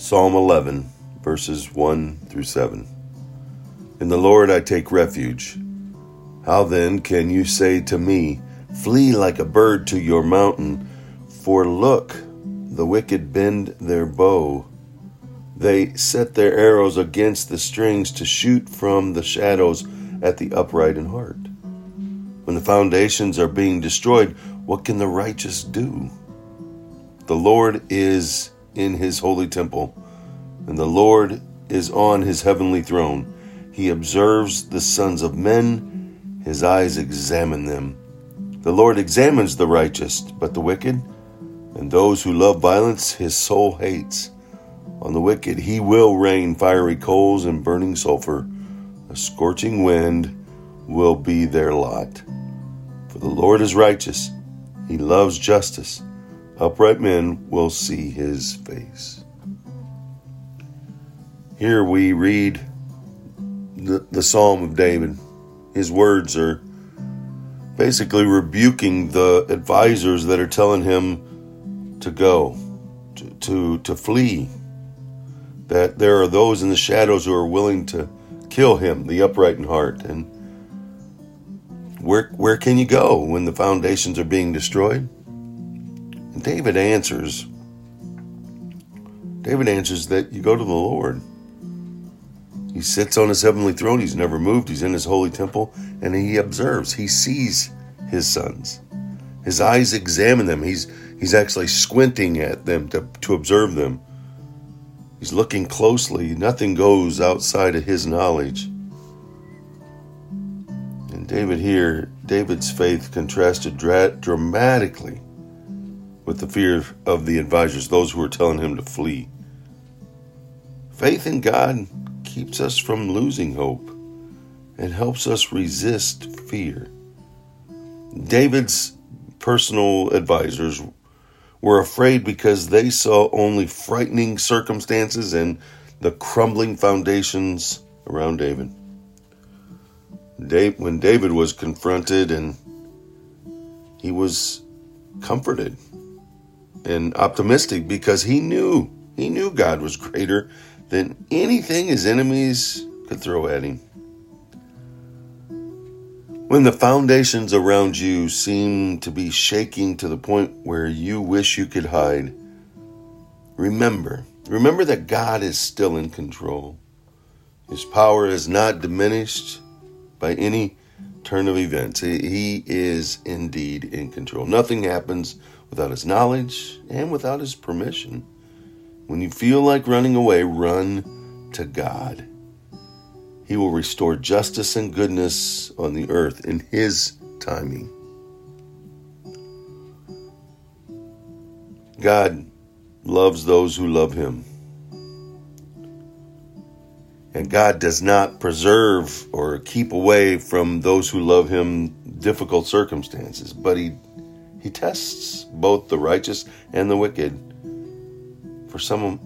Psalm 11, verses 1 through 7. In the Lord I take refuge. How then can you say to me, Flee like a bird to your mountain? For look, the wicked bend their bow. They set their arrows against the strings to shoot from the shadows at the upright in heart. When the foundations are being destroyed, what can the righteous do? The Lord is in his holy temple, and the Lord is on his heavenly throne. He observes the sons of men, his eyes examine them. The Lord examines the righteous, but the wicked and those who love violence his soul hates. On the wicked he will rain fiery coals and burning sulfur. A scorching wind will be their lot. For the Lord is righteous, he loves justice upright men will see his face. Here we read the, the Psalm of David. His words are basically rebuking the advisors that are telling him to go, to, to, to flee. That there are those in the shadows who are willing to kill him, the upright in heart. And where, where can you go when the foundations are being destroyed? David answers. David answers that you go to the Lord. He sits on his heavenly throne. He's never moved. He's in his holy temple and he observes. He sees his sons. His eyes examine them. He's he's actually squinting at them to, to observe them. He's looking closely. Nothing goes outside of his knowledge. And David here, David's faith contrasted dra- dramatically with the fear of the advisors, those who are telling him to flee. Faith in God keeps us from losing hope and helps us resist fear. David's personal advisors were afraid because they saw only frightening circumstances and the crumbling foundations around David. When David was confronted and he was comforted and optimistic because he knew, he knew God was greater than anything his enemies could throw at him. When the foundations around you seem to be shaking to the point where you wish you could hide, remember, remember that God is still in control. His power is not diminished by any turn of events. He is indeed in control. Nothing happens without his knowledge and without his permission. When you feel like running away, run to God. He will restore justice and goodness on the earth in his timing. God loves those who love him. And God does not preserve or keep away from those who love him difficult circumstances, but he he tests both the righteous and the wicked. For some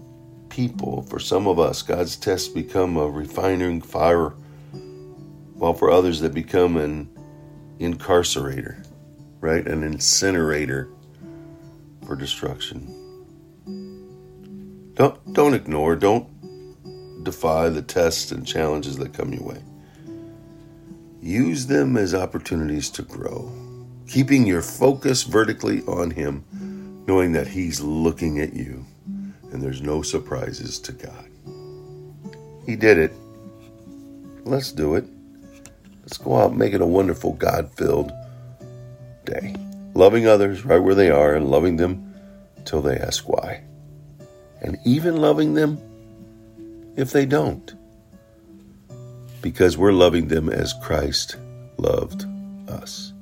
people, for some of us, God's tests become a refining fire, while for others they become an incarcerator, right? An incinerator for destruction. Don't don't ignore, don't defy the tests and challenges that come your way. Use them as opportunities to grow keeping your focus vertically on Him, knowing that He's looking at you and there's no surprises to God. He did it. Let's do it. Let's go out and make it a wonderful God filled day. Loving others right where they are and loving them till they ask why. And even loving them if they don't. Because we're loving them as Christ loved us.